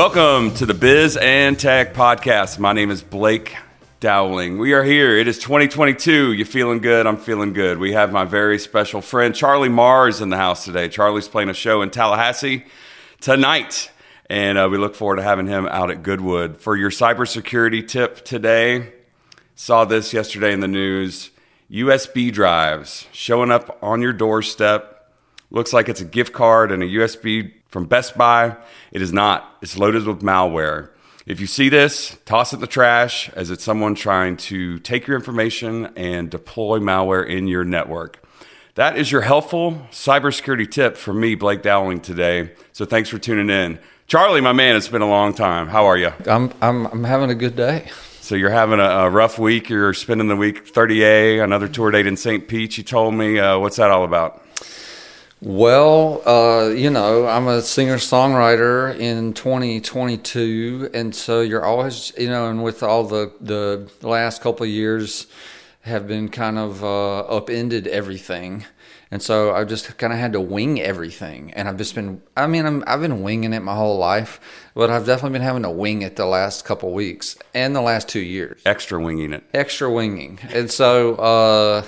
Welcome to the Biz and Tech Podcast. My name is Blake Dowling. We are here. It is 2022. You feeling good? I'm feeling good. We have my very special friend Charlie Mars in the house today. Charlie's playing a show in Tallahassee tonight, and uh, we look forward to having him out at Goodwood. For your cybersecurity tip today, saw this yesterday in the news. USB drives showing up on your doorstep. Looks like it's a gift card and a USB from Best Buy. It is not. It's loaded with malware. If you see this, toss it in the trash as it's someone trying to take your information and deploy malware in your network. That is your helpful cybersecurity tip from me, Blake Dowling, today. So thanks for tuning in. Charlie, my man, it's been a long time. How are you? I'm I'm I'm having a good day. So you're having a, a rough week. You're spending the week 30A, another tour date in St. Pete. You told me. Uh, what's that all about? Well, uh, you know, I'm a singer songwriter in 2022, and so you're always, you know, and with all the the last couple of years have been kind of uh, upended everything, and so I've just kind of had to wing everything, and I've just been, I mean, I'm, I've been winging it my whole life, but I've definitely been having to wing it the last couple weeks and the last two years, Extra winging it. extra winging, and so, uh,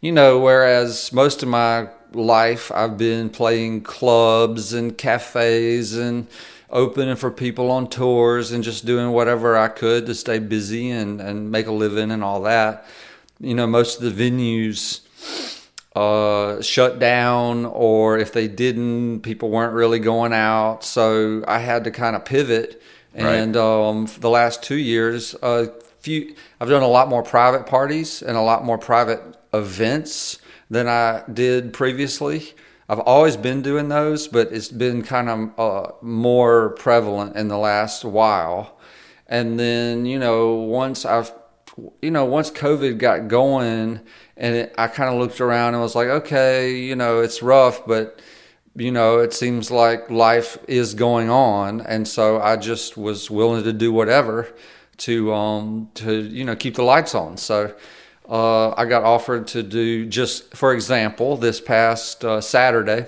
you know, whereas most of my life I've been playing clubs and cafes and opening for people on tours and just doing whatever I could to stay busy and, and make a living and all that. You know, most of the venues uh, shut down, or if they didn't, people weren't really going out. So I had to kind of pivot. And um, for the last two years, uh, few I've done a lot more private parties and a lot more private events than I did previously. I've always been doing those, but it's been kind of uh, more prevalent in the last while. And then, you know, once I've, you know, once COVID got going and it, I kind of looked around and was like, okay, you know, it's rough, but, you know, it seems like life is going on. And so I just was willing to do whatever to, um, to, you know, keep the lights on. So, uh, I got offered to do just, for example, this past uh, Saturday,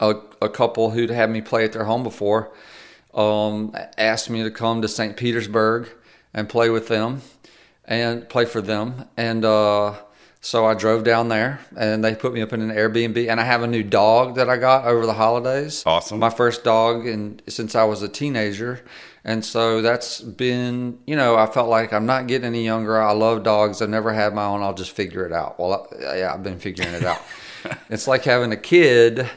a, a couple who'd had me play at their home before um, asked me to come to St. Petersburg and play with them and play for them. And uh, so I drove down there and they put me up in an Airbnb. And I have a new dog that I got over the holidays. Awesome. My first dog in, since I was a teenager. And so that's been, you know, I felt like I'm not getting any younger. I love dogs. I've never had my own. I'll just figure it out. Well, I, yeah, I've been figuring it out. it's like having a kid,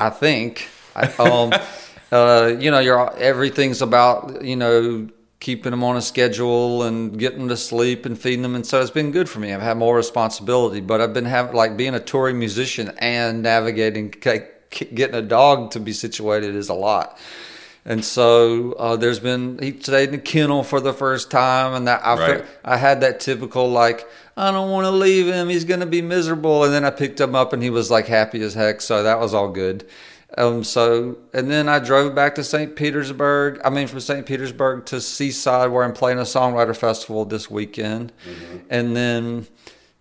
I think. I, um, uh, you know, you're everything's about, you know, keeping them on a schedule and getting them to sleep and feeding them. And so it's been good for me. I've had more responsibility, but I've been having like being a touring musician and navigating, getting a dog to be situated is a lot. And so uh, there's been he stayed in the kennel for the first time, and that I Right. I had that typical like I don't want to leave him, he's gonna be miserable, and then I picked him up and he was like happy as heck, so that was all good. Um, so and then I drove back to St. Petersburg. I mean, from St. Petersburg to Seaside, where I'm playing a songwriter festival this weekend, and then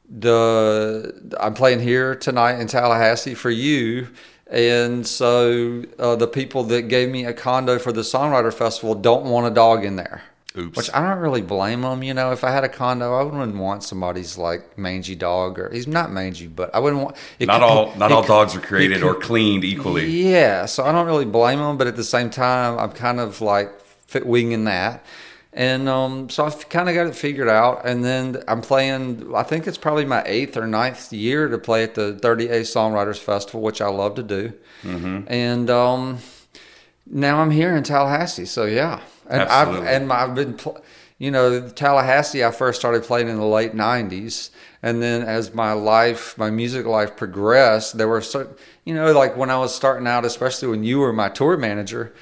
the I'm playing here tonight in Tallahassee for you. And so uh, the people that gave me a condo for the songwriter festival don't want a dog in there. Oops. Which I don't really blame them. You know, if I had a condo, I wouldn't want somebody's like mangy dog, or he's not mangy, but I wouldn't want. It Not could- all not all could- dogs are created it or cleaned equally. yeah, so I don't really blame them, but at the same time, I'm kind of like fit winging that. And um, so I've kind of got it figured out. And then I'm playing, I think it's probably my eighth or ninth year to play at the 30A Songwriters Festival, which I love to do. Mm-hmm. And um, now I'm here in Tallahassee. So yeah. And I've, and my- I've been, pl- you know, Tallahassee, I first started playing in the late 90s. And then as my life, my music life progressed, there were certain, you know, like when I was starting out, especially when you were my tour manager,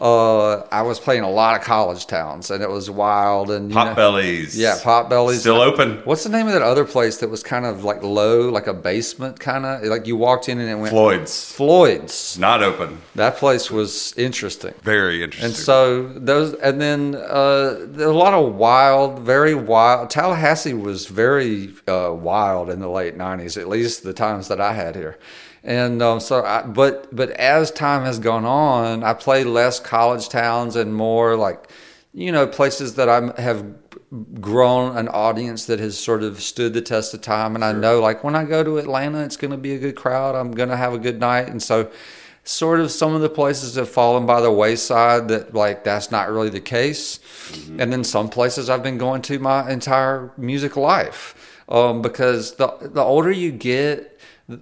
uh, I was playing a lot of college towns and it was wild. And, you know- Potbellies. yeah, Potbellies. Still open. What's the name of that other place that was kind of like low, like a basement kind of? Like you walked in and it went Floyd's. Floyd's. Not open. That place was interesting. Very interesting. And so those, and then uh, there a lot of wild, very wild. Tallahassee was very uh, wild in the late '90s, at least the times that I had here. And um, so, I, but but as time has gone on, I play less college towns and more like, you know, places that I have grown an audience that has sort of stood the test of time. And I know, like, when I go to Atlanta, it's going to be a good crowd. I'm going to have a good night. And so, sort of some of the places have fallen by the wayside that, like, that's not really the case. Mm-hmm. And then some places I've been going to my entire music life. Um, because the the older you get,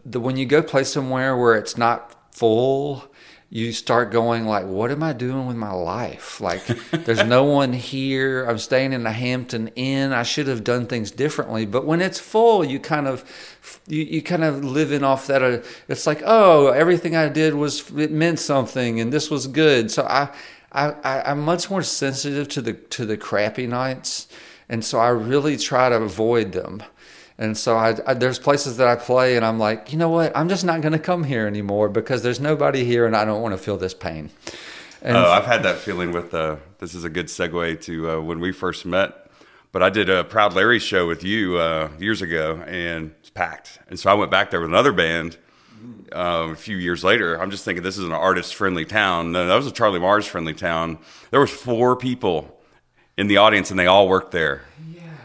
the when you go play somewhere where it's not full, you start going like what am i doing with my life? Like there's no one here. I'm staying in the hampton inn. I should have done things differently. But when it's full you kind of you, you kind of living off that uh, it's like oh everything i did was it meant something and this was good. So i i, I i'm much more sensitive to the to the crappy nights. And so i really try to avoid them and so I, I, there's places that I play, and I'm like, you know what? I'm just not going to come here anymore because there's nobody here, and I don't want to feel this pain. And oh, I've had that feeling with. Uh, this is a good segue to uh, when we first met. But I did a Proud Larry show with you uh, years ago, and it's packed. And so I went back there with another band um, a few years later. I'm just thinking this is an artist friendly town. No, that was a Charlie Mars friendly town. There was four people in the audience, and they all worked there.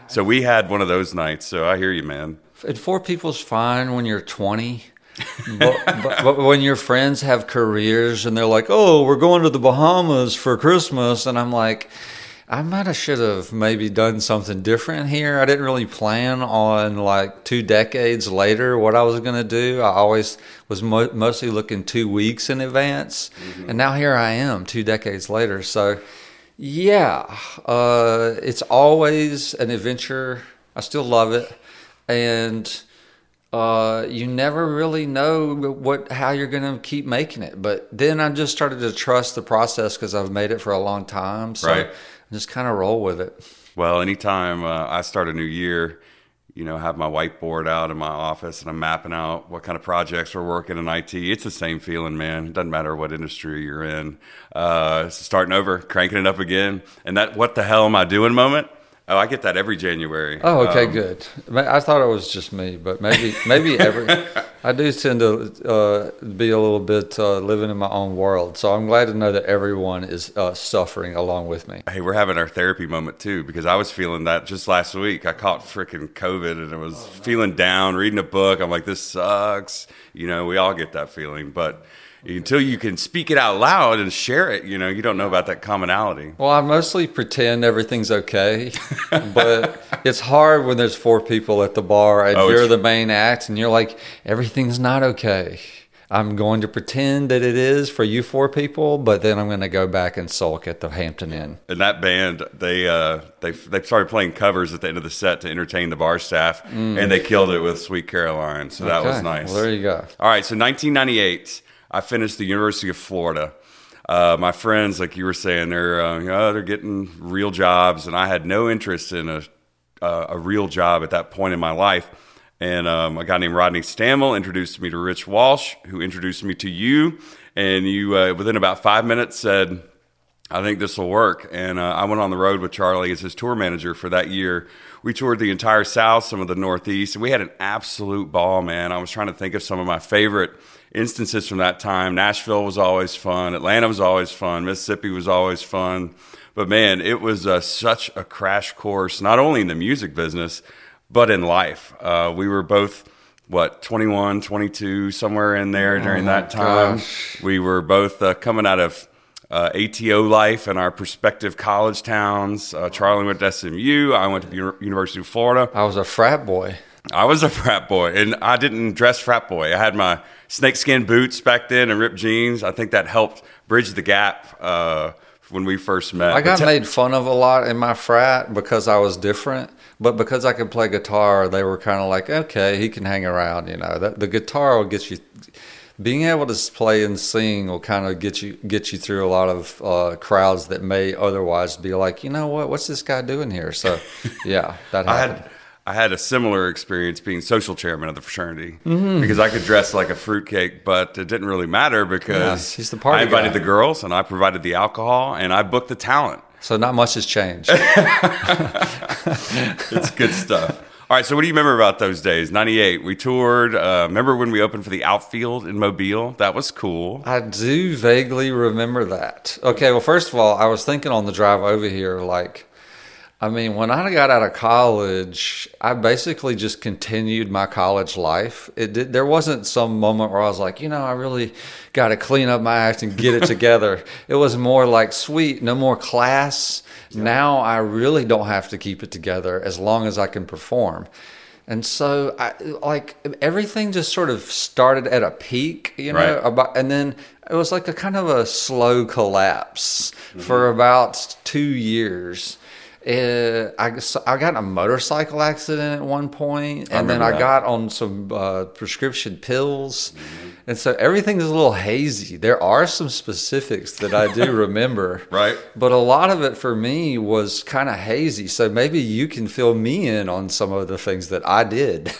So we had one of those nights. So I hear you, man. And four people's fine when you're 20. but, but, but, when your friends have careers and they're like, "Oh, we're going to the Bahamas for Christmas," and I'm like, I might have should have maybe done something different here. I didn't really plan on like two decades later what I was going to do. I always was mo- mostly looking two weeks in advance, mm-hmm. and now here I am two decades later. So yeah, uh, it's always an adventure. I still love it, and uh, you never really know what how you're going to keep making it. But then I just started to trust the process because I've made it for a long time. So right. I just kind of roll with it. Well, anytime uh, I start a new year, you know, have my whiteboard out in my office and I'm mapping out what kind of projects we're working in IT. It's the same feeling, man. It doesn't matter what industry you're in. Uh, starting over, cranking it up again, and that "what the hell am I doing" moment Oh, I get that every January. Oh, okay, um, good. I thought it was just me, but maybe maybe every. I do tend to uh, be a little bit uh, living in my own world, so I'm glad to know that everyone is uh, suffering along with me. Hey, we're having our therapy moment too because I was feeling that just last week. I caught freaking COVID and I was oh, feeling down, reading a book. I'm like, this sucks. You know, we all get that feeling, but until you can speak it out loud and share it, you know, you don't know about that commonality. Well, I mostly pretend everything's okay, but it's hard when there's four people at the bar and oh, you're the main act and you're like, everything's not okay. I'm going to pretend that it is for you four people, but then I'm going to go back and sulk at the Hampton Inn. And that band, they uh, they they started playing covers at the end of the set to entertain the bar staff, mm. and they killed it with "Sweet Caroline." So okay. that was nice. Well, there you go. All right, so 1998. I finished the University of Florida. Uh, my friends, like you were saying, they're uh, you know, they're getting real jobs, and I had no interest in a uh, a real job at that point in my life. And um, a guy named Rodney Stammel introduced me to Rich Walsh, who introduced me to you. And you, uh, within about five minutes, said, "I think this will work." And uh, I went on the road with Charlie as his tour manager for that year. We toured the entire South, some of the Northeast, and we had an absolute ball, man. I was trying to think of some of my favorite instances from that time. Nashville was always fun. Atlanta was always fun. Mississippi was always fun. But man, it was uh, such a crash course, not only in the music business, but in life. Uh, we were both, what, 21, 22, somewhere in there during oh that time. Gosh. We were both uh, coming out of uh, ATO life in our prospective college towns. Uh, Charlie went to SMU. I went to U- University of Florida. I was a frat boy. I was a frat boy, and I didn't dress frat boy. I had my snakeskin boots back then and ripped jeans. I think that helped bridge the gap uh, when we first met. I got t- made fun of a lot in my frat because I was different, but because I could play guitar, they were kind of like, okay, he can hang around. You know, the, the guitar will get you. Being able to play and sing will kind of get you get you through a lot of uh, crowds that may otherwise be like, you know what, what's this guy doing here? So, yeah, that happened. I had, a similar experience being social chairman of the fraternity mm-hmm. because I could dress like a fruitcake, but it didn't really matter because yeah, he's the party I invited guy. the girls and I provided the alcohol and I booked the talent. So not much has changed. it's good stuff. All right, so what do you remember about those days? 98, we toured. Uh, remember when we opened for the outfield in Mobile? That was cool. I do vaguely remember that. Okay, well, first of all, I was thinking on the drive over here, like, I mean, when I got out of college, I basically just continued my college life. It did, there wasn't some moment where I was like, you know, I really got to clean up my act and get it together. it was more like, sweet, no more class. Now I really don't have to keep it together as long as I can perform. And so, I, like everything just sort of started at a peak, you know, Right. about, and then it was like a kind of a slow collapse mm-hmm. for about two years. Uh, I, I got in a motorcycle accident at one point, and then I that. got on some uh, prescription pills, and so everything is a little hazy. There are some specifics that I do remember, Right. But a lot of it for me was kind of hazy. So maybe you can fill me in on some of the things that I did.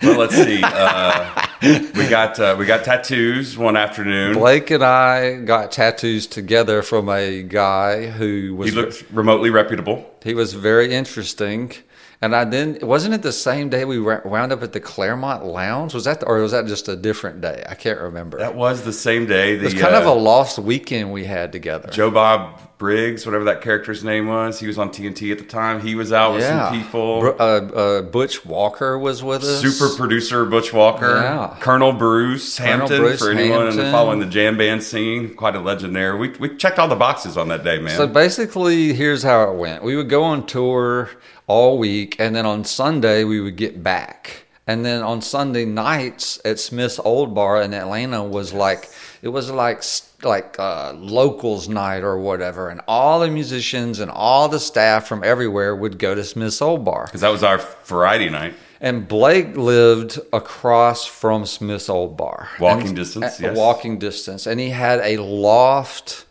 Well, let's see. Uh, we got uh, we got tattoos one afternoon. Blake and I got tattoos together from a guy who was He looked remotely reputable. he was very interesting. And I then wasn't it the same day we wound up at the Clermont Lounge? Was that or was that just a different day? I can't remember. That was the same day. The, it was kind of uh, a lost weekend we had together. Joe Bob Briggs, whatever that character's name was. He was on TNT at the time. He was out with some people. Uh, uh, Butch Walker was with us. Super producer Butch Walker, Yeah. Colonel Bruce Colonel Hampton Bruce for anyone Hampton. following the jam band scene. Quite a legend there. We we checked all the boxes on that day, man. So basically, here's how it went. We would go on tour all week, and then on Sunday we would get back. And then on Sunday nights at Smith's Old Bar in Atlanta was like it was like like uh, locals night or whatever, and all the musicians and all the staff from everywhere would go to Smith's Old Bar. Because that was our Friday night. And Blake lived across from Smith's Old Bar. Walking And- distance, yes. Walking distance. And he had a loft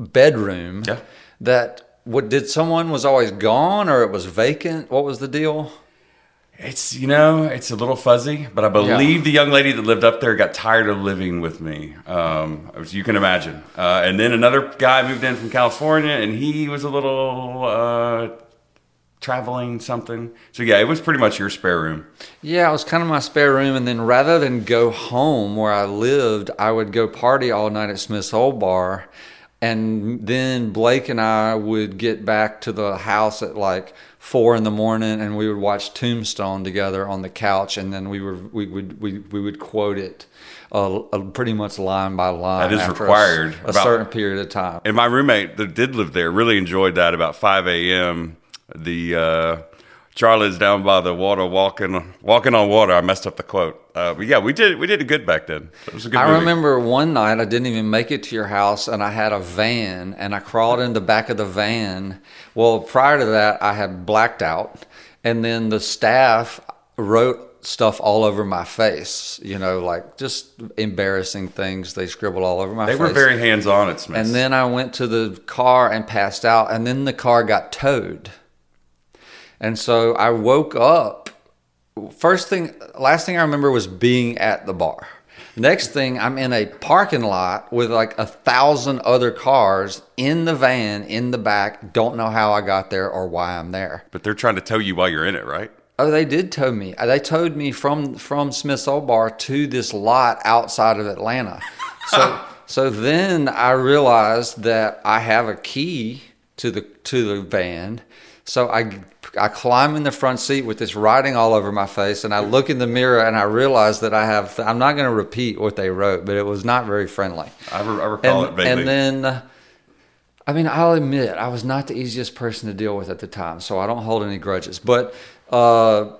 bedroom Yeah. that what did someone was always gone or it was vacant? What was the deal? It's you know it's a little fuzzy, but I believe the young lady that lived up there got tired of living with me, um, as you can imagine. Uh, and then another guy moved in from California, and he was a little uh, traveling something. So yeah, it was pretty much your spare room. Yeah, it was kind of my spare room. And then rather than go home where I lived, I would go party all night at Smith's Old Bar. And then Blake and I would get back to the house at like four in the morning and we would watch Tombstone together on the couch. And then we, were, we, would, we, we would quote it uh, uh, pretty much line by line. That is after a required. A, About- certain period of time. And my roommate that did live there really enjoyed that. About five a.m., the uh, Charlie's down by the water walking walking on water. I messed up the quote, uh, but yeah, we did we did it good back then. It was a good. I movie. remember one night I didn't even make it to your house and I had a van and I crawled in the back of the van. Well, prior to that, I had blacked out and then the staff wrote stuff all over my face, you know, like just embarrassing things they scribbled all over my They face. They were very hands on at Smith's. And then I went to the car and passed out, and then the car got towed. And so I woke up. First thing, last thing I remember was being at the bar. Next thing, I'm in a parking lot with like a thousand other cars in the van in the back. Don't know how I got there or why I'm there. but they're trying to tow you while you're in it, right? Oh, they did tow me. They towed me from from Smith's Old Bar to this lot outside of Atlanta. So so then I realized that I have a key to the to the van. So I I climb in the front seat with this writing all over my face, and I look in the mirror and I realize that I have. I'm not going to repeat what they wrote, but it was not very friendly. I, re- I recall And, it vaguely. and then, I mean, I'll admit I was not the easiest person to deal with at the time, so I don't hold any grudges. But uh,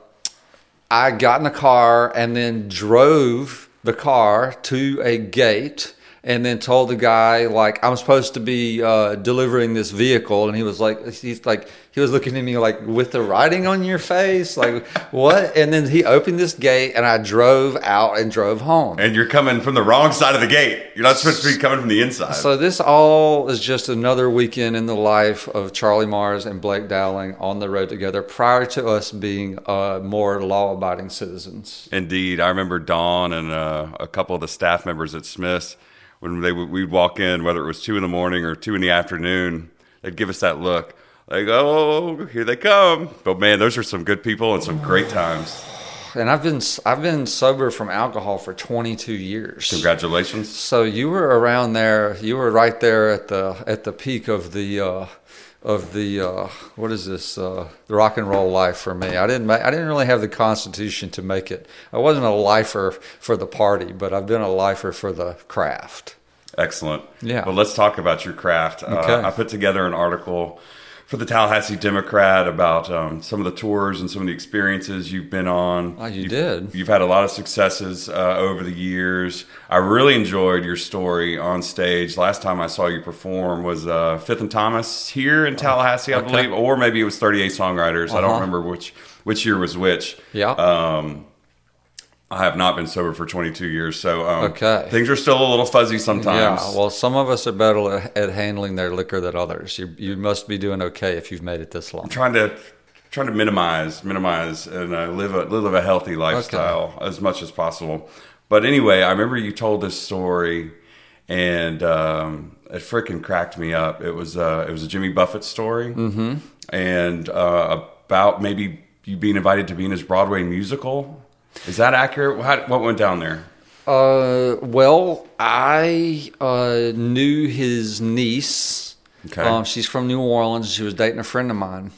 I got in the car and then drove the car to a gate and then told the guy like I'm supposed to be uh, delivering this vehicle, and he was like, he's like, he was looking at me like with the writing on your face, like what? And then he opened this gate, and I drove out and drove home. and you're coming from the wrong side of the gate. You're not supposed to be coming from the inside. So this all is just another weekend in the life of Charlie Mars and Blake Dowling on the road together. Prior to us being uh, more law-abiding citizens. Indeed, I remember Dawn and uh, a couple of the staff members at Smith's when they would, we'd walk in, whether it was two in the morning or two in the afternoon, they'd give us that look. Like, oh, here they come. But man, those are some good people and some great times. And I've been I've been sober from alcohol for 22 years. Congratulations. So you were around there. You were right there at the at the peak of the uh, of the uh, what is this uh, the rock and roll life for me. I didn't ma- I didn't really have the constitution to make it. I wasn't a lifer for the party, but I've been a lifer for the craft. Excellent. Yeah. Well, let's talk about your craft. Okay. Uh, I put together an article for the Tallahassee Democrat about um, some of the tours and some of the experiences you've been on. Oh, you You've- did? You've had a lot of successes uh, over the years. I really enjoyed your story on stage. Last time I saw you perform was uh, Fifth and Thomas here in Tallahassee, I okay. believe, or maybe it was 30A Songwriters. I don't Uh-huh. remember which which year was which. Yeah. Um, I have not been sober for 22 years, so um, Okay. things are still a little fuzzy sometimes. Yeah, well, some of us are better at, handling their liquor than others. You you must be doing okay if you've made it this long. trying to trying to minimize minimize and uh, live a live a healthy lifestyle as much as possible. But anyway, I remember you told this story, and um, it freaking cracked me up. It was uh, it was a Jimmy Buffett story, mm-hmm. and uh, about maybe you being invited to be in his Broadway musical. Is that accurate? What, what went down there? Uh, well, I uh, knew his niece. Okay. Um, she's from New Orleans. She was dating a friend of mine,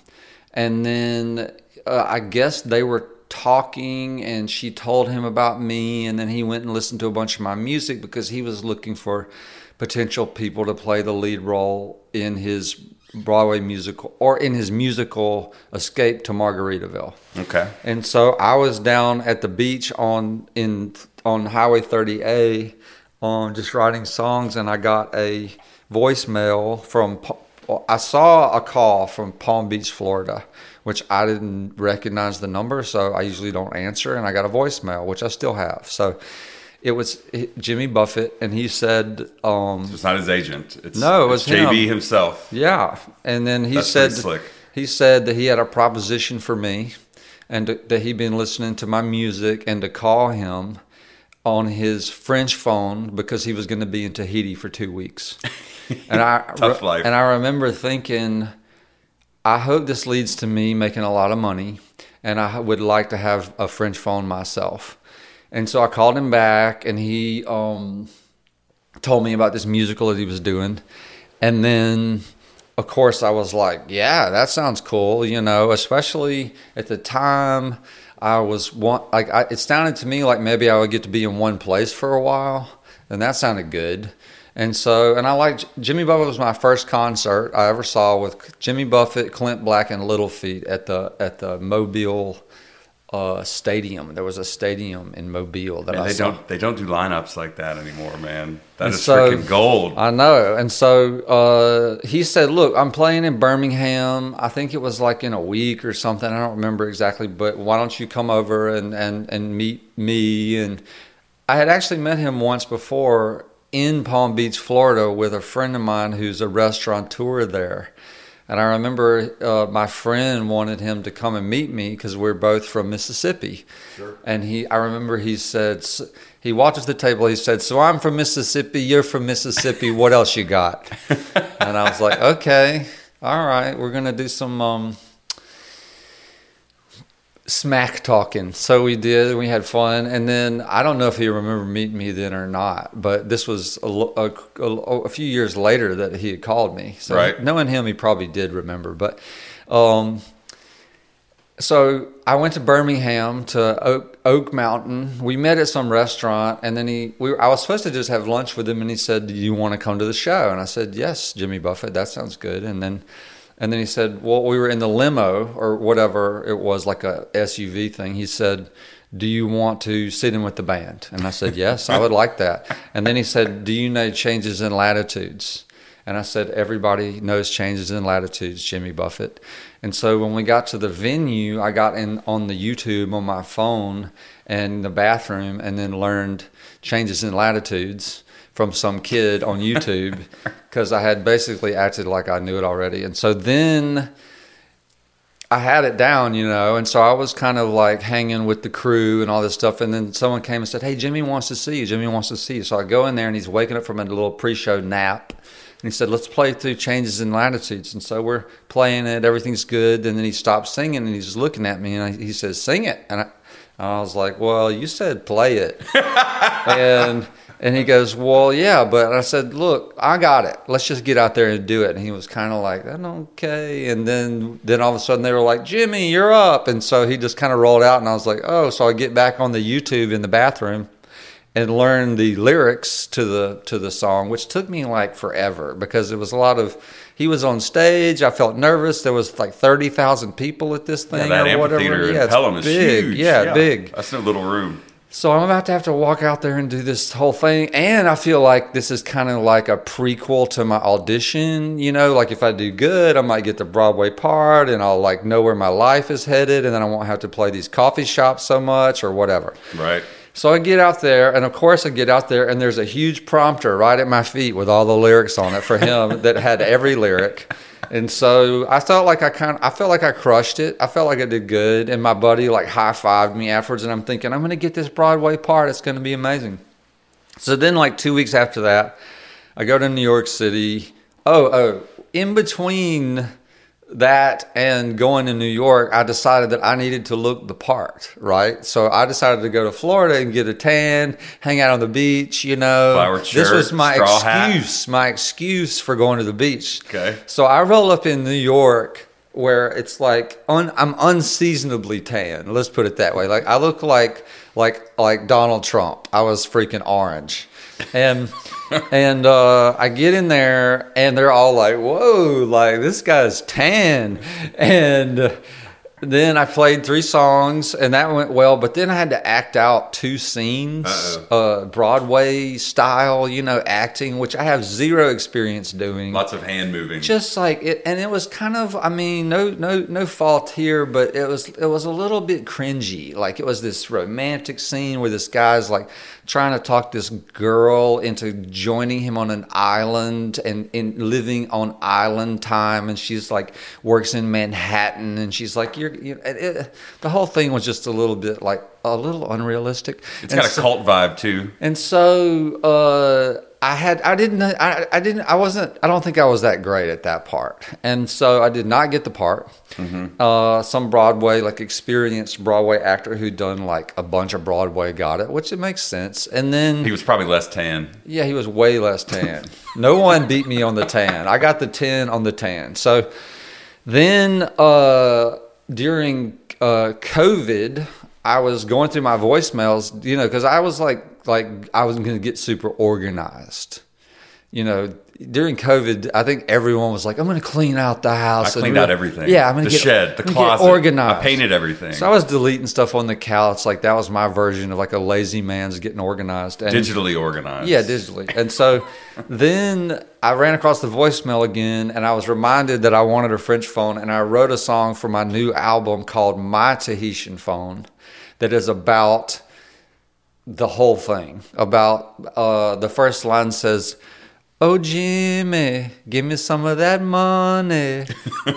and then uh, I guess they were talking, and she told him about me, and then he went and listened to a bunch of my music because he was looking for potential people to play the lead role in his Broadway musical or in his musical Escape to Margaritaville. Okay. And so I was down at the beach on in on Highway 30A, um, just writing songs, and I got a voicemail from. I saw a call from Palm Beach, Florida, which I didn't recognize the number, so I usually don't answer. And I got a voicemail, which I still have. So it was Jimmy Buffett, and he said, um, It's not his agent. It's, No, it it's was JB him. himself. Yeah, and then he That's said slick. he said that he had a proposition for me, and that he'd been listening to my music, and to call him on his French phone because he was going to be in Tahiti for two weeks. And I Tough life. And I remember thinking, I hope this leads to me making a lot of money, and I would like to have a French phone myself. And so I called him back, and he um, told me about this musical that he was doing. And then, of course, I was like, yeah, that sounds cool, you know, especially at the time I was one, like, I, it sounded to me like maybe I would get to be in one place for a while, and that sounded good. And so, and I like Jimmy Buffett was my first concert I ever saw with Jimmy Buffett, Clint Black, and Little Feat at the at the Mobile uh, Stadium. There was a stadium in Mobile that Man, I they saw. don't they don't do lineups like that anymore, man. That And is so- freaking gold. I know. And so uh, he said, Look, I'm playing in Birmingham. I think it was like in a week or something. I don't remember exactly, but why don't you come over and, and, and meet me? And I had actually met him once before in Palm Beach, Florida, with a friend of mine who's a restaurateur there. And I remember uh, my friend wanted him to come and meet me because we're both from Mississippi. Sure. And he, I remember he said, he walked to the table. He said, "So I'm from Mississippi. You're from Mississippi. What else you got?" and I was like, "Okay, all right. We're gonna do some um, smack talking." So we did. We had fun. And then I don't know if he remembered meeting me then or not, but this was a, a, a, a few years later that he had called me. So Right. knowing him, he probably did remember. But um, so I went to Birmingham to Oak, Oak Mountain. We met at some restaurant, and then he. We, I was supposed to just have lunch with him, and he said, "Do you want to come to the show?" And I said, "Yes, Jimmy Buffett. That sounds good." And then, and then he said, "Well, we were in the limo or whatever it was, like a SUV thing." He said. Do you want to sit in with the band? And I said, Yes, I would like that. And then he said, Do you know changes in latitudes? And I said, everybody knows changes in latitudes, Jimmy Buffett. And so when we got to the venue, I got in on the YouTube on my phone and the bathroom and then learned changes in latitudes from some kid on YouTube because I had basically acted like I knew it already. And so then I had it down, you know, and so I was kind of like hanging with the crew and all this stuff. And then someone came and said, Hey, Jimmy wants to see you. Jimmy wants to see you. So I go in there and he's waking up from a little pre show nap. And he said, "Let's play through changes in latitudes." And so we're playing it. Everything's good. And then he stops singing, and he's looking at me, and I, he says, "Sing it." And I, I was like, "Well, you said play it." and and he goes, Well, yeah, but I said, Look, I got it. Let's just get out there and do it. And he was kind of like, Okay. And then, then all of a sudden they were like, Jimmy, you're up. And so he just kind of rolled out, and I was like, Oh, so I get back on the YouTube in the bathroom and learn the lyrics to the to the song, which took me like forever because it was a lot of. He was on stage. I felt nervous. There was like thirty thousand people at this thing yeah, or whatever. Yeah, in Pelham is big. huge. Yeah, big. That's no little room. So I'm about to have to walk out there and do this whole thing. And I feel like this is kind of like a prequel to my audition. You know, like if I do good, I might get the Broadway part and I'll like know where my life is headed. And then I won't have to play these coffee shops so much or whatever. Right. So I get out there, and of course I get out there, and there's a huge prompter right at my feet with all the lyrics on it for him that had every lyric. And so I felt like I kind of, I felt like I crushed it. I felt like I did good, and my buddy like high fived me afterwards, and I'm thinking I'm going to get this Broadway part. It's going to be amazing. So then, like two weeks after that, I go to New York City. Oh, oh, in between that and going to New York, I decided that I needed to look the part, right? So I decided to go to Florida and get a tan, hang out on the beach, you know. Flowered this was my straw hat. excuse, my excuse for going to the beach. Okay. So I roll up in New York where it's like un, I'm unseasonably tan. Let's put it that way. Like I look like like like Donald Trump. I was freaking orange. And and uh, I get in there and they're all like, "Whoa, like this guy's tan." And then I played three songs and that went well, but then I had to act out two scenes, uh, Broadway style, you know, acting, which I have zero experience doing. Lots of hand moving. just like it and it was kind of i mean no no no fault here but it was it was a little bit cringy. Like it was this romantic scene where this guy's like trying to talk this girl into joining him on an island and in living on island time and she's like works in manhattan and she's like you're, you it, it, the whole thing was just a little bit like a little unrealistic it's And got a cult vibe too. and so uh, I had I didn't I, I didn't I wasn't I don't think I was that great at that part, and so I did not get the part. Uh, some Broadway like experienced Broadway actor who'd done like a bunch of Broadway got it, which it makes sense. And then He was probably less tan. yeah, he was way less tan. no one beat me on the tan. I got the 10 on the tan. So then uh, during uh, COVID, I was going through my voicemails, you know, because I was like, like I wasn't going to get super organized. You know, during COVID, I think everyone was like, "I'm going to clean out the I house." and cleaned out everything. Yeah, I'm going the to get shed, the closet. organized. I painted everything. So I was deleting stuff on the couch, like that was my version of like a lazy man's getting organized. And digitally organized. yeah, digitally. And so then I ran across the voicemail again and I was reminded that I wanted a French phone and I wrote a song for my new album called My Tahitian Phone that is about the whole thing. About uh, the first line says, Oh, Jimmy, give me some of that money.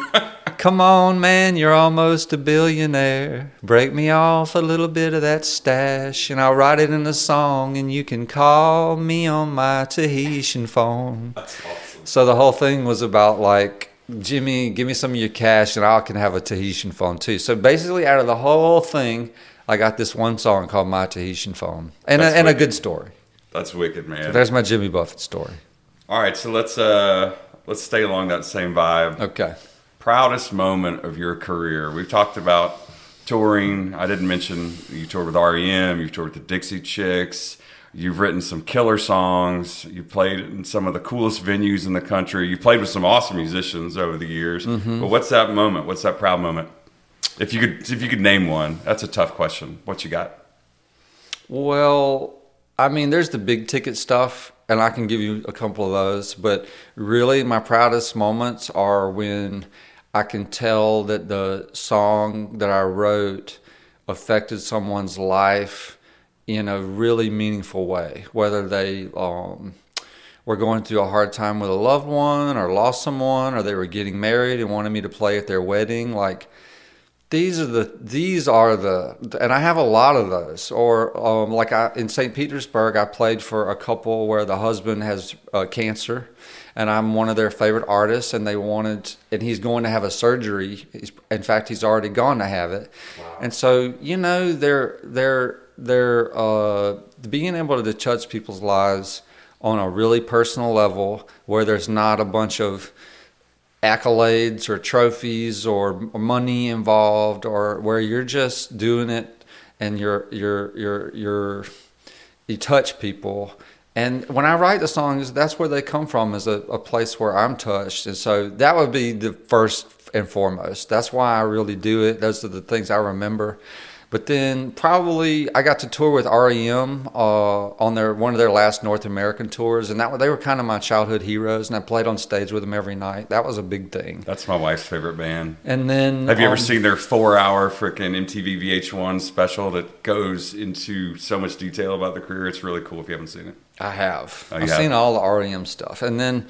Come on, man, you're almost a billionaire. Break me off a little bit of that stash, and I'll write it in a song, and you can call me on my Tahitian phone. That's awesome. So the whole thing was about like, Jimmy, give me some of your cash, and I can have a Tahitian phone too. So basically, out of the whole thing, I got this one song called My Tahitian Phone, and a, and a good story. That's wicked, man. There's my Jimmy Buffett story. All right, so let's uh let's stay along that same vibe. Okay. Proudest moment of your career. We've talked about touring. I didn't mention you toured with REM, you toured with the Dixie Chicks. You've written some killer songs. You played in some of the coolest venues in the country. You played with some awesome musicians over the years. Mm-hmm. But what's that moment? What's that proud moment? If you could, if you could name one, that's a tough question. What you got? Well, I mean, there's the big ticket stuff, and I can give you a couple of those. But really, my proudest moments are when I can tell that the song that I wrote affected someone's life in a really meaningful way, whether they um, were going through a hard time with a loved one or lost someone or they were getting married and wanted me to play at their wedding. Like, these are the these are the and I have a lot of those. Or um, like I in St. Petersburg, I played for a couple where the husband has uh, cancer, and I'm one of their favorite artists, and they wanted and he's going to have a surgery. He's, in fact, he's already gone to have it, wow. and so you know they're they're they're uh, being able to touch people's lives on a really personal level where there's not a bunch of accolades or trophies or money involved or where you're just doing it and you're you're you're you're you touch people and when I write the songs, that's where they come from, is a, a, place where I'm touched. And so that would be the first and foremost. That's why I really do it. Those are the things I remember. But then probably I got to tour with REM uh, on their one of their last North American tours, and that they were kind of my childhood heroes, and I played on stage with them every night. That was a big thing. That's my wife's favorite band. And then have you um, ever seen their four-hour freaking MTV VH1 special that goes into so much detail about the career? It's really cool if you haven't seen it. I have. Oh, I've have? seen all the REM stuff, and then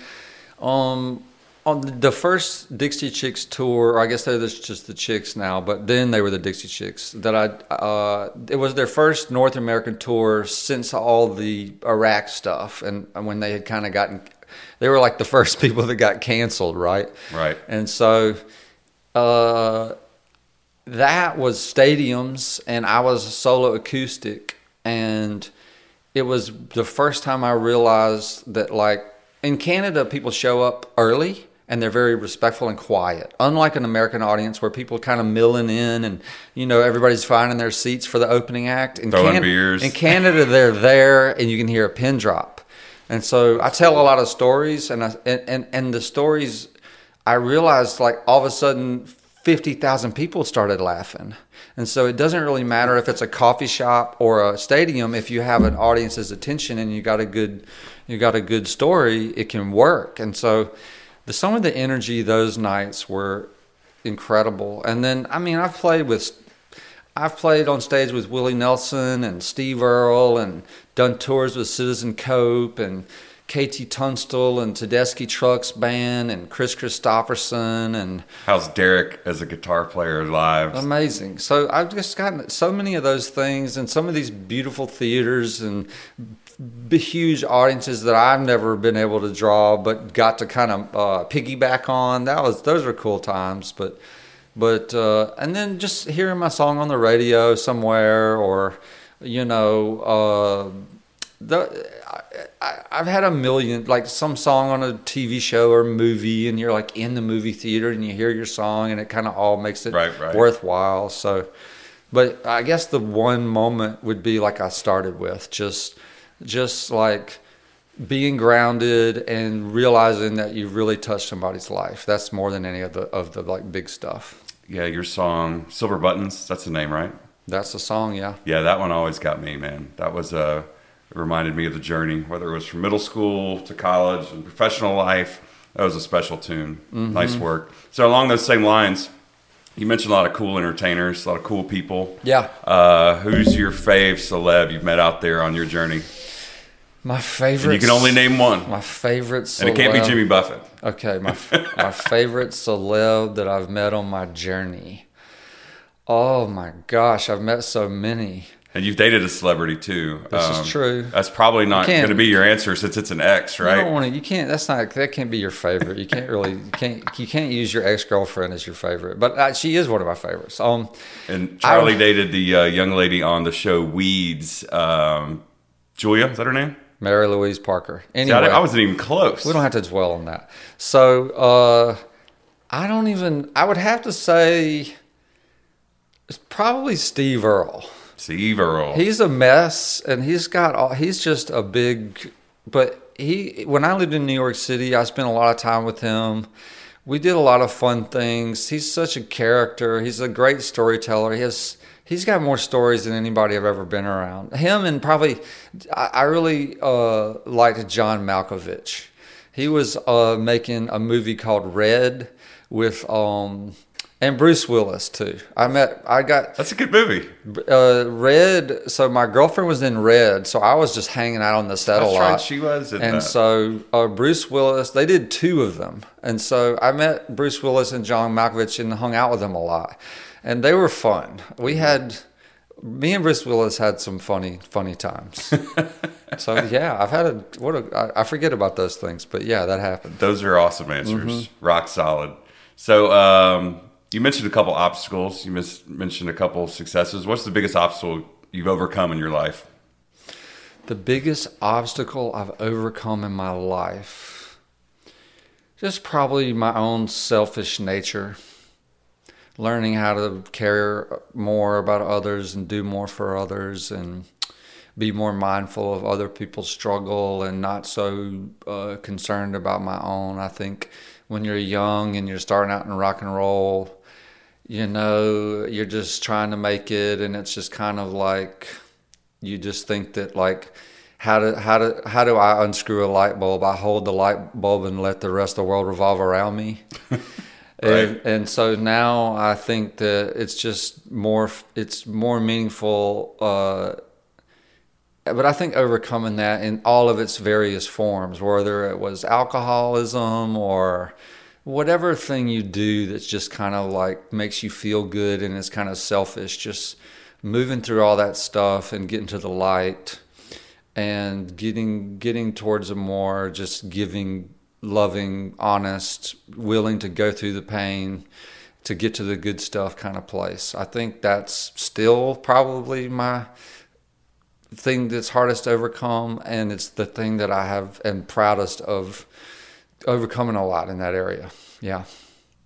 um, on the first Dixie Chicks tour, I guess they're just the Chicks now, but then they were the Dixie Chicks. That I, uh, it was their first North American tour since all the Iraq stuff, and, and when they had kind of gotten, they were like the first people that got canceled, right? Right. And so, uh, that was stadiums, and I was solo acoustic, and it was the first time I realized that like in Canada, people show up early and they're very respectful and quiet. Unlike an American audience where people kind of milling in and you know everybody's finding their seats for the opening act. In, Throwing Can- beers. in Canada, they're there and you can hear a pin drop. And so I tell a lot of stories, and I, and, and and the stories I realized like all of a sudden fifty thousand people started laughing. And so it doesn't really matter if it's a coffee shop or a stadium. If you have an audience's attention and you got a good you got a good story, it can work. And so some of the energy those nights were incredible. And then, I mean, I've played with, I've played on stage with Willie Nelson and Steve Earle and done tours with Citizen Cope and KT Tunstall and Tedeschi Trucks Band and Kris Kristofferson and how's Derek as a guitar player live? Amazing. So I've just gotten so many of those things and some of these beautiful theaters and huge audiences that I've never been able to draw, but got to kind of uh, piggyback on. That was those were cool times. But but uh, and then just hearing my song on the radio somewhere, or you know, uh, the I, have had a million like some song on a TV show or movie, and you're like in the movie theater and you hear your song, and it kind of all makes it right, right. worthwhile. So. But I guess the one moment would be like I started with, just just like being grounded and realizing that you really touched somebody's life. That's more than any of the of the like big stuff. Yeah, your song Silver Buttons, that's the name, right? That's the song, yeah. Yeah, that one always got me, man. That was uh it reminded me of the journey, whether it was from middle school to college and professional life. That was a special tune. Mm-hmm. Nice work. So along those same lines, you mentioned a lot of cool entertainers, a lot of cool people. Yeah. Uh, who's your fave celeb you've met out there on your journey? My favorite. And you can only name one. My favorite celeb. And it can't be Jimmy Buffett. Okay, my my favorite celeb that I've met on my journey. Oh my gosh, I've met so many. And you've dated a celebrity too. This um, is true. That's probably not going to be your answer since it's an ex, right? You don't want to. You can't. That's not. That can't be your favorite. You can't really. You can't. You can't use your ex girlfriend as your favorite. But uh, she is one of my favorites. Um, and Charlie I, dated the uh, young lady on the show Weeds. Um, Julia, is that her name? Mary Louise Parker. Anyway, See, I, I, wasn't even close. We don't have to dwell on that. So uh, I don't even. I would have to say it's probably Steve Earle. Steve Earle. He's a mess, and he's got. All, he's just a big. But he, when I lived in New York City, I spent a lot of time with him. We did a lot of fun things. He's such a character. He's a great storyteller. He has he's got more stories than anybody I've ever been around. Him and probably, I, I really uh, liked John Malkovich. He was uh, making a movie called Red with um, and Bruce Willis too. I met. I got. That's a good movie. Uh, Red. So my girlfriend was in Red, so I was just hanging out on the set That's a lot. Right, she was. and that. so uh, Bruce Willis. They did two of them, and so I met Bruce Willis and John Malkovich and hung out with them a lot. And they were fun. We had me and Bruce Willis had some funny funny times. so yeah, I've had a what a I, I forget about those things, but yeah, that happened. Those are awesome answers. Rock solid. So um, you mentioned a couple obstacles. You mis- mentioned a couple successes. What's the biggest obstacle you've overcome in your life? The biggest obstacle I've overcome in my life, just probably my own selfish nature. Learning how to care more about others and do more for others and be more mindful of other people's struggle and not so uh, concerned about my own. I think when you're young and you're starting out in rock and roll, you know, you're just trying to make it, and it's just kind of like you just think that like how do how do how do I unscrew a light bulb? I hold the light bulb and let the rest of the world revolve around me. Right. And, and so now I think that it's just more it's more meaningful uh, but I think overcoming that in all of its various forms, whether it was alcoholism or whatever thing you do that's just kind of like makes you feel good and is kind of selfish, just moving through all that stuff and getting to the light and getting getting towards a more just giving, loving, honest, willing to go through the pain to get to the good stuff kind of place. I think that's still probably my thing that's hardest to overcome, and it's the thing that I have am proudest of overcoming a lot in that area. Yeah,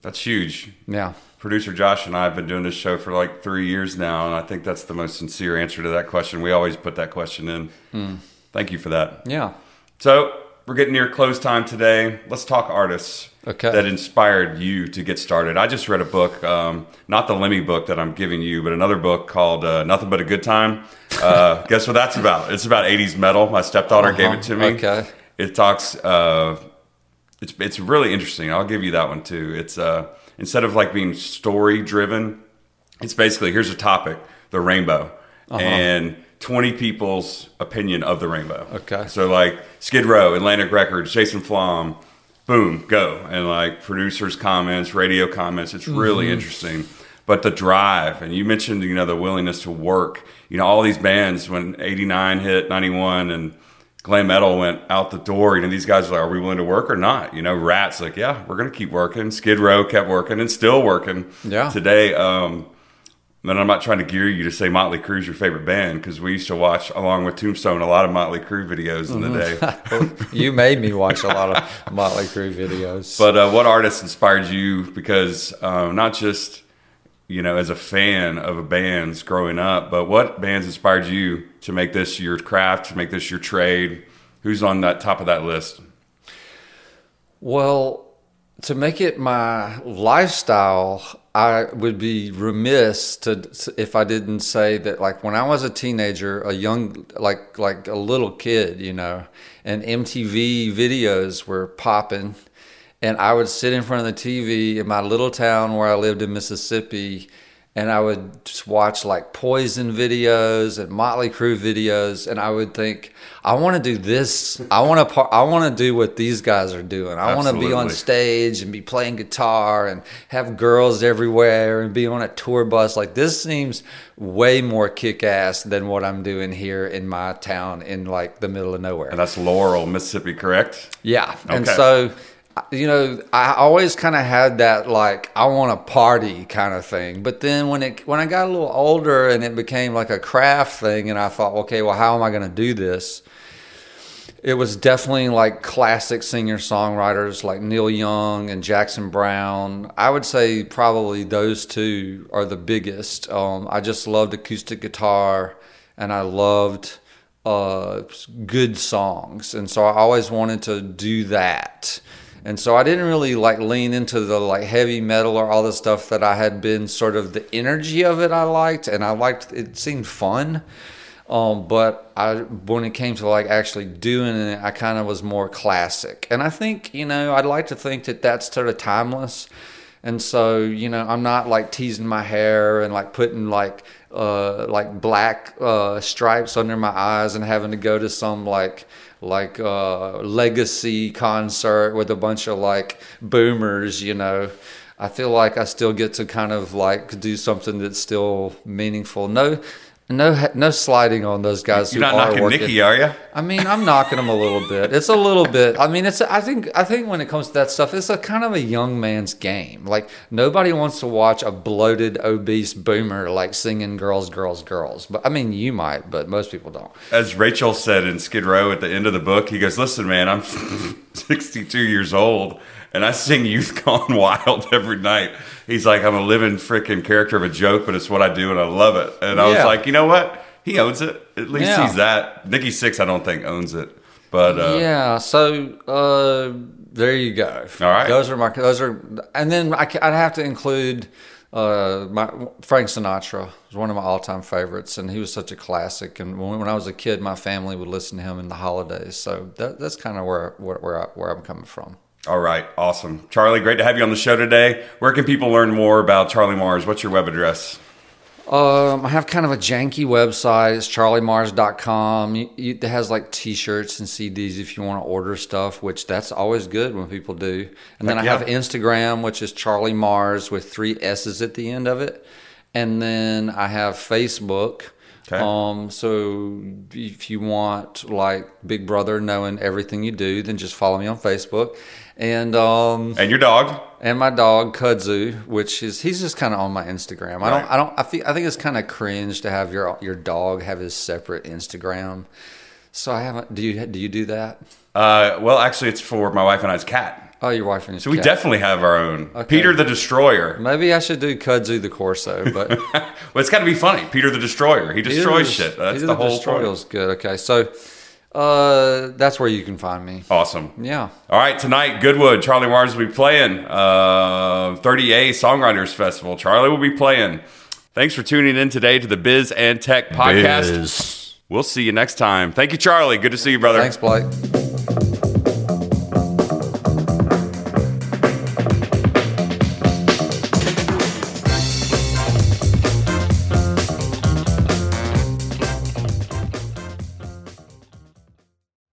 That's huge. yeah, Producer Josh and I have been doing this show for like three years now, and I think that's the most sincere answer to that question. We always put that question in. Hmm. Thank you for that. yeah. So we're getting near close time today. Let's talk artists Okay. that inspired you to get started. I just read a book, um, not the Lemmy book that I'm giving you, but another book called uh, Nothing But a Good Time. Uh, guess what that's about? It's about 80s metal. My stepdaughter gave it to me. Uh-huh. Okay. It talks. Uh, it's it's really interesting. I'll give you that one too. It's uh, instead of like being story driven, it's basically here's a topic: the rainbow, Uh-huh. and 20 people's opinion of the rainbow. Okay. So like Skid Row, Atlantic Records, Jason Flom, boom, go, and like producers' comments, radio comments. It's really Mm-hmm. interesting. But the drive, and you mentioned, you know, the willingness to work. You know, all these bands when '89 hit, '91, and glam metal went out the door. You know, these guys are like, are we willing to work or not? You know, Rats like, yeah, we're gonna keep working. Skid Row kept working and still working. Yeah. Today, um, and I'm not trying to gear you to say Motley Crue's your favorite band because we used to watch, along with Tombstone, a lot of Motley Crue videos in the day. you made me watch a lot of Motley Crue videos. But uh, what artists inspired you? Because um, not just you know as a fan of a band's growing up, but what bands inspired you to make this your craft, to make this your trade? Who's on that top of that list? Well, to make it my lifestyle, I would be remiss to if I didn't say that like when I was a teenager, a young like like a little kid, you know, and MTV videos were popping and I would sit in front of the TV in my little town where I lived in Mississippi and I would just watch like Poison videos and Motley Crue videos, and I would think, I want to do this. I want to. I want to do what these guys are doing. I want to be on stage and be playing guitar and have girls everywhere and be on a tour bus. Like this seems way more kick ass than what I'm doing here in my town in like the middle of nowhere. And that's Laurel, Mississippi, correct? Yeah. okay. And so, you know, I always kind of had that like I want to party kind of thing. But then when it when I got a little older and it became like a craft thing, and I thought, okay, well, how am I going to do this? It was definitely like classic singer songwriters like Neil Young and Jackson Browne. I would say probably those two are the biggest. Um, I just loved acoustic guitar and I loved uh, good songs. And so I always wanted to do that. And so I didn't really like lean into the like heavy metal or all the stuff that I had been sort of the energy of it I liked and I liked it seemed fun. Um, but I, when it came to like actually doing it, I kind of was more classic. And I think, you know, I'd like to think that that's sort of timeless. And so, you know, I'm not like teasing my hair and like putting like, uh, like black, uh, stripes under my eyes and having to go to some like, like, uh, legacy concert with a bunch of like boomers, you know. I feel like I still get to kind of like do something that's still meaningful. No, no, no sliding on those guys You're not knocking working. Nikki, are you? I mean, I'm knocking them a little bit. It's a little bit. I mean, it's. I think. I think when it comes to that stuff, it's a kind of a young man's game. Like nobody wants to watch a bloated, obese boomer like singing "Girls, Girls, Girls." But I mean, you might, but most people don't. As Rachel said in Skid Row at the end of the book, he goes, "Listen, man, I'm 62 years old." And I sing Youth Gone Wild every night. He's like, I'm a living freaking character of a joke, but it's what I do and I love it. And I was like, you know what? He owns it. At least Yeah. he's that. Nikki Sixx, I don't think owns it. But uh, yeah. So uh, there you go. All right. Those are my. Those are, and then I, I'd have to include uh, my Frank Sinatra was one of my all-time favorites, and he was such a classic. And when, when I was a kid, my family would listen to him in the holidays. So that, that's kind of where where where, I, where I'm coming from. All right, awesome. Charlie, great to have you on the show today. Where can people learn more about Charlie Mars? What's your web address? Um, I have kind of a janky website. It's charliemars.com. You, you, it has like t-shirts and CDs if you want to order stuff, which that's always good when people do. And then Heck I have. Instagram, which is Charlie Mars with three S's at the end of it. And then I have Facebook. Okay. Um, so if you want like Big Brother knowing everything you do, then just follow me on Facebook. And um, And your dog? and my dog Kudzu, which is he's just kind of on my Instagram. I don't, I don't, I feel, I think it's kind of cringe to have your your dog have his separate Instagram. So I haven't. Do you do you do that? Uh, well, actually, it's for my wife and I's cat. Oh, your wife and his So we cat. definitely have our own. Peter the Destroyer. Maybe I should do Kudzu the Corso, but well, it's got to be funny. Peter the Destroyer. He destroys Peter shit. That's Peter the whole Destroyer point. is good. Okay, so uh, that's where you can find me. Awesome. Yeah. All right, tonight, Goodwood, Charlie Mars will be playing. Uh, 30A Songwriters Festival. Charlie will be playing. Thanks for tuning in today to the Biz and Tech Podcast. We'll see you next time. Thank you, Charlie. Good to see you, brother. Thanks, Blake.